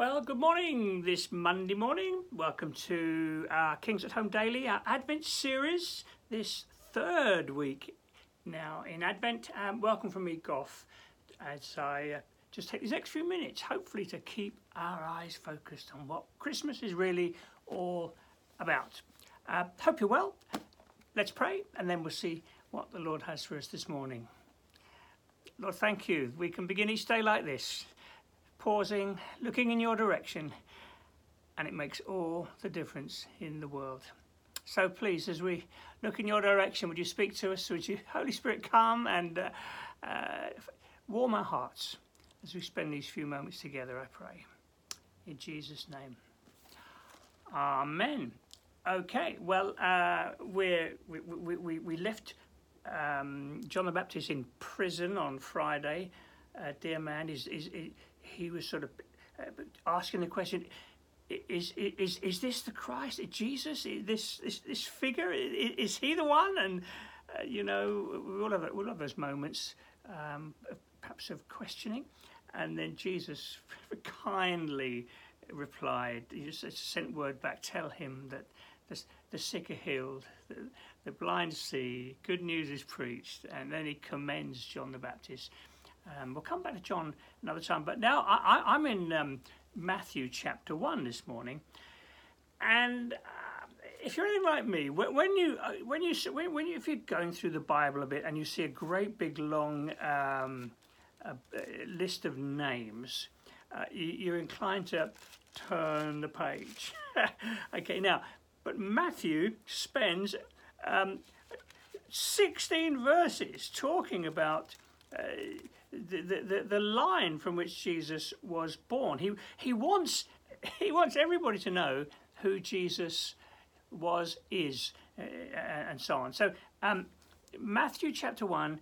Well, good morning this Monday morning. Welcome to our Kings at Home Daily, our Advent series, this third week now in Advent. Um, welcome from me, Goff, as I uh, just take these next few minutes, hopefully, to keep our eyes focused on what Christmas is really all about. Uh, hope you're well. Let's pray, and then we'll see what the Lord has for us this morning. Lord, thank you. We can begin each day like this pausing, looking in your direction, and it makes all the difference in the world. So please, as we look in your direction, would you speak to us? Would you, Holy Spirit, come and uh, uh, warm our hearts as we spend these few moments together, I pray. In Jesus' name. Amen. Okay, well, uh, we, we, we, we left um, John the Baptist in prison on Friday. Uh, dear man, is, is he was sort of uh, asking the question is, is, is this the Christ? Jesus? This, this, this figure? Is, he the one? And, uh, you know, we all have, we all have those moments, um, perhaps of questioning. And then Jesus kindly replied, he just sent word back, tell him that the, the sick are healed, the, the blind see, good news is preached. And then he commends John the Baptist um, we'll come back to John another time, but now I, am in um, Matthew chapter 1 this morning. And uh, if you're anything like me, when you, uh, when you, when you, if you're going through the Bible a bit and you see a great big long um, a list of names, uh, you, are inclined to turn the page. okay, now, but Matthew spends um, 16 verses talking about uh, the, the, the line from which Jesus was born. He, he, wants, he wants everybody to know who Jesus was, is, uh, and so on. So, um, Matthew chapter 1,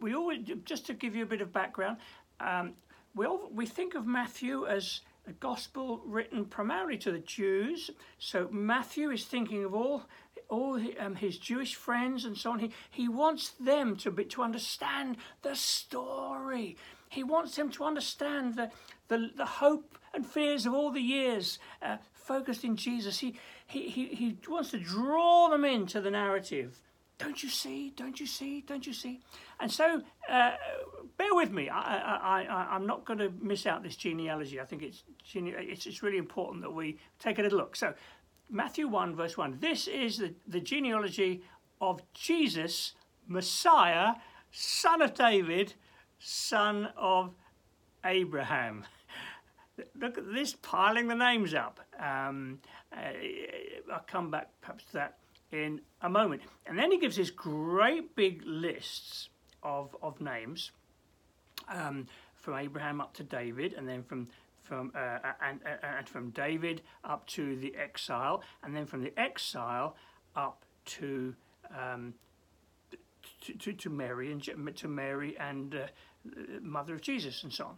we always, just to give you a bit of background, um, we, all, we think of Matthew as a gospel written primarily to the Jews. So Matthew is thinking of all all um, his Jewish friends and so on. He, he wants them to, be, to understand the story. He wants them to understand the, the, the hope and fears of all the years uh, focused in Jesus. He, he, he, he wants to draw them into the narrative. Don't you see? Don't you see? Don't you see? And so, uh, bear with me. I, I, I, I'm not going to miss out this genealogy. I think it's, it's, it's really important that we take a little look. So, Matthew 1, verse 1. This is the, the genealogy of Jesus, Messiah, son of David, son of Abraham. Look at this piling the names up. Um, uh, I'll come back perhaps to that in a moment. And then he gives this great big lists of, of names um, from Abraham up to David, and then from from uh, and, and from David up to the exile, and then from the exile up to um, to, to, to, Mary and to Mary and uh, mother of Jesus and so on.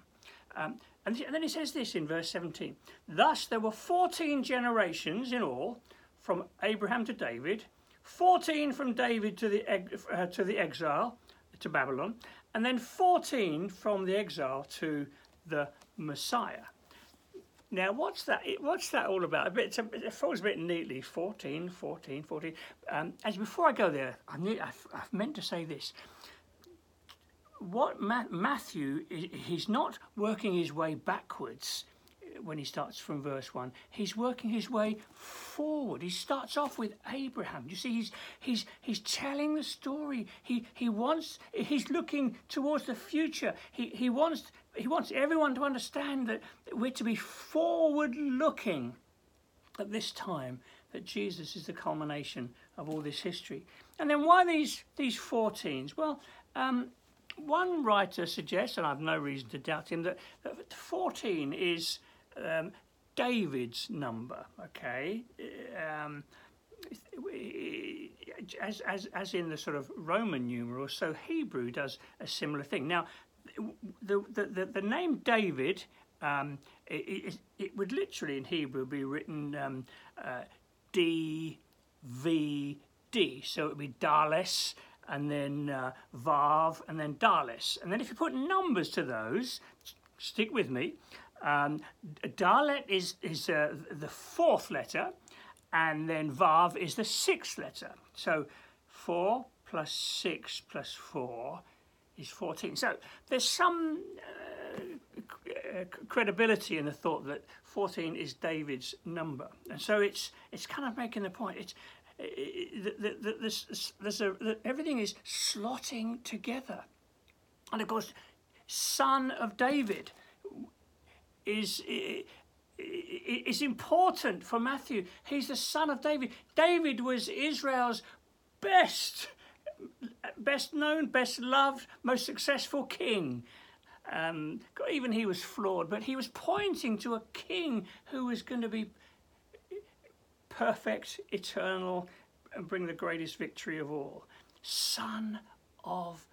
Um, and, and then he says this in verse 17. Thus there were 14 generations in all from Abraham to David, 14 from David to the uh, to the exile to Babylon, and then 14 from the exile to the Messiah. Now, what's that? What's that all about? It falls a bit neatly. 14, 14, 14. Um, as before I go there, I have I've meant to say this. What Ma- Matthew, he's not working his way backwards when he starts from verse 1 he's working his way forward he starts off with abraham you see he's he's he's telling the story he he wants he's looking towards the future he he wants he wants everyone to understand that we're to be forward looking at this time that Jesus is the culmination of all this history. And then why these these 14s? Well, um, one writer suggests, and I've no reason to doubt him, that, that 14 is um, David's number. Okay, um, as, as, as in the sort of Roman numeral, so Hebrew does a similar thing. Now, the, the, the, name David, um, it, it, would literally in Hebrew be written um, uh, D V D. So it would be Dalet and then uh, Vav and then Dalet. And then if you put numbers to those, stick with me, Um, Dalet is, is uh, the fourth letter, and then Vav is the sixth letter. So 4 plus 6 plus 4 is 14. So there's some uh, credibility in the thought that 14 is David's number. And so it's, it's kind of making the point. It's, it, it, it, there's, there's a, everything is slotting together. And of course, son of David is is important for Matthew. He's the son of David. David was Israel's best, best known, best loved, most successful king. Um, even he was flawed, but he was pointing to a king who was going to be perfect, eternal, and bring the greatest victory of all. Son of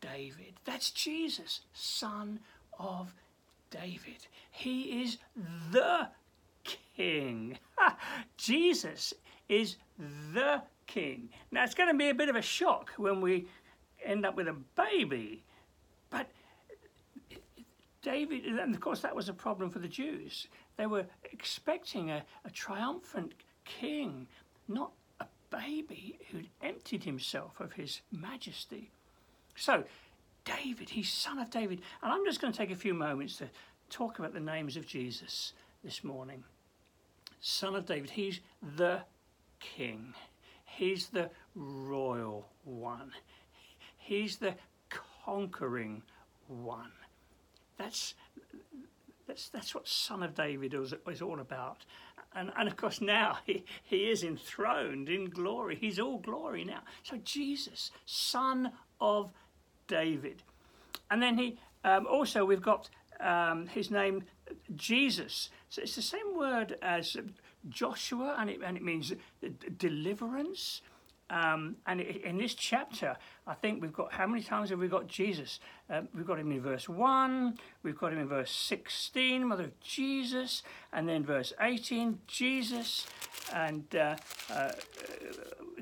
David. That's Jesus, son of David. He is the king. Jesus is the king. Now, it's going to be a bit of a shock when we end up with a baby, but David, and of course, that was a problem for the Jews. They were expecting a, a triumphant king, not a baby who'd emptied himself of his majesty. So, David, he's son of David. And I'm just going to take a few moments to talk about the names of Jesus this morning. Son of David, he's the king. He's the royal one. He's the conquering one. That's that's that's what Son of David is, is all about. And, and of course now he, he is enthroned in glory. He's all glory now. So Jesus, Son of David. And then he um, also we've got um, his name Jesus. So it's the same word as Joshua, and it, and it means deliverance. Um, and in this chapter, I think we've got how many times have we got Jesus? Uh, we've got him in verse 1, we've got him in verse 16, Mother of Jesus, and then verse 18, Jesus, and uh, uh,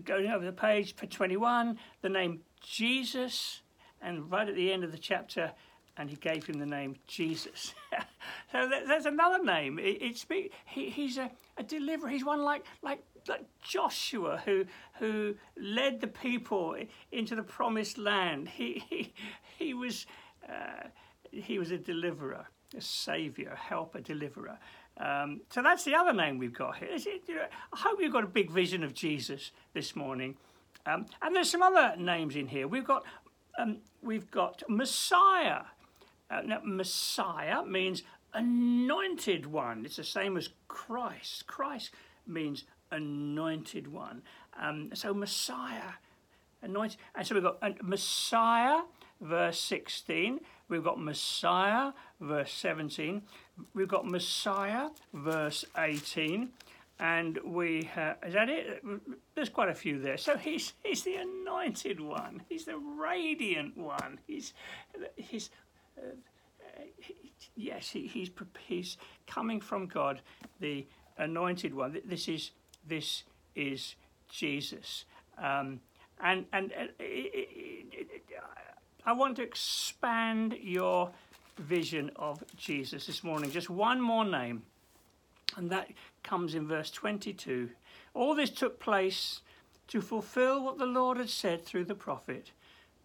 going over the page for 21, the name Jesus, and right at the end of the chapter, and he gave him the name Jesus. so there's another name. It, it's he, he's a, a deliverer. He's one like like like Joshua who who led the people into the promised land. He he, he was uh, he was a deliverer, a savior, a helper, deliverer. Um, so that's the other name we've got here. It, you know, I hope you've got a big vision of Jesus this morning. Um, and there's some other names in here. We've got um, we've got Messiah. Uh, now, Messiah means anointed one. It's the same as Christ. Christ means anointed one. Um, so Messiah, anointed. And so we've got Messiah, verse 16. We've got Messiah, verse 17. We've got Messiah, verse 18 and we is that it? There's quite a few there. So he's he's the anointed one. He's the radiant one. He's he's he, yes, he, he's he's coming from God, the anointed one. This is this is Jesus, um, and and uh, I want to expand your vision of Jesus this morning. Just one more name and that comes in verse 22. All this took place to fulfill what the Lord had said through the prophet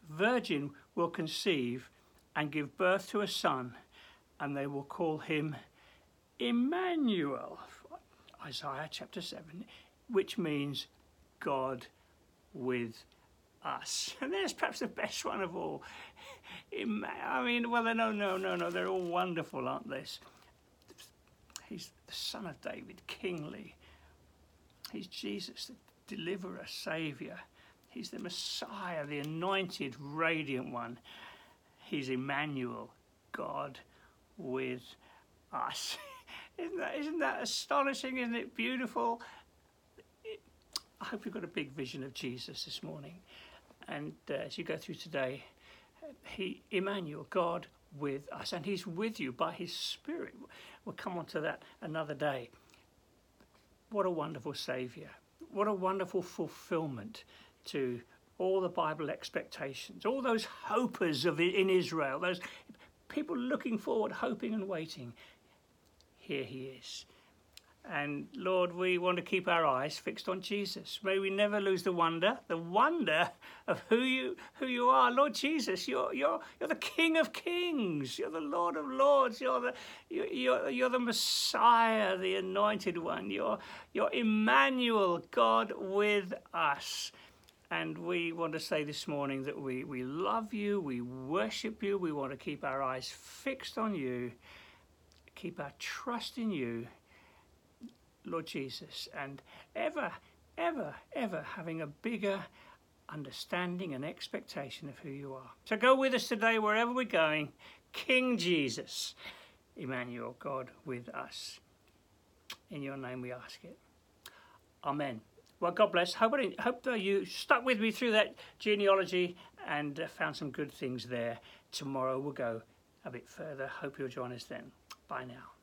Virgin will conceive and give birth to a son, and they will call him Emmanuel. Isaiah chapter 7, which means God with us. And there's perhaps the best one of all. I mean, well, no, no, no, no, they're all wonderful, aren't they? He's the Son of David, kingly. He's Jesus, the deliverer, Saviour. He's the Messiah, the anointed, radiant one. He's Emmanuel, God with us. isn't, that, isn't that astonishing? Isn't it beautiful? I hope you've got a big vision of Jesus this morning. And uh, as you go through today, he, Emmanuel, God with us, and He's with you by His Spirit. We'll come on to that another day. What a wonderful Saviour. What a wonderful fulfillment to all the Bible expectations, all those hopers of in Israel, those people looking forward, hoping and waiting. here he is. And Lord, we want to keep our eyes fixed on Jesus. May we never lose the wonder, the wonder of who you who you are, Lord Jesus. You're you're you're the King of Kings. You're the Lord of Lords. You're the you're you're the Messiah, the Anointed One. You're you're Emmanuel, God with us. And we want to say this morning that we, we love you, we worship you, we want to keep our eyes fixed on you, keep our trust in you Lord Jesus, and ever, ever, ever having a bigger understanding and expectation of who you are. So go with us today, wherever we're going, King Jesus, Emmanuel, God with us. In your name we ask it. Amen. Well, God bless. Hope, hope you stuck with me through that genealogy and uh, found some good things there. Tomorrow we'll go a bit further. Hope you'll join us then. Bye now.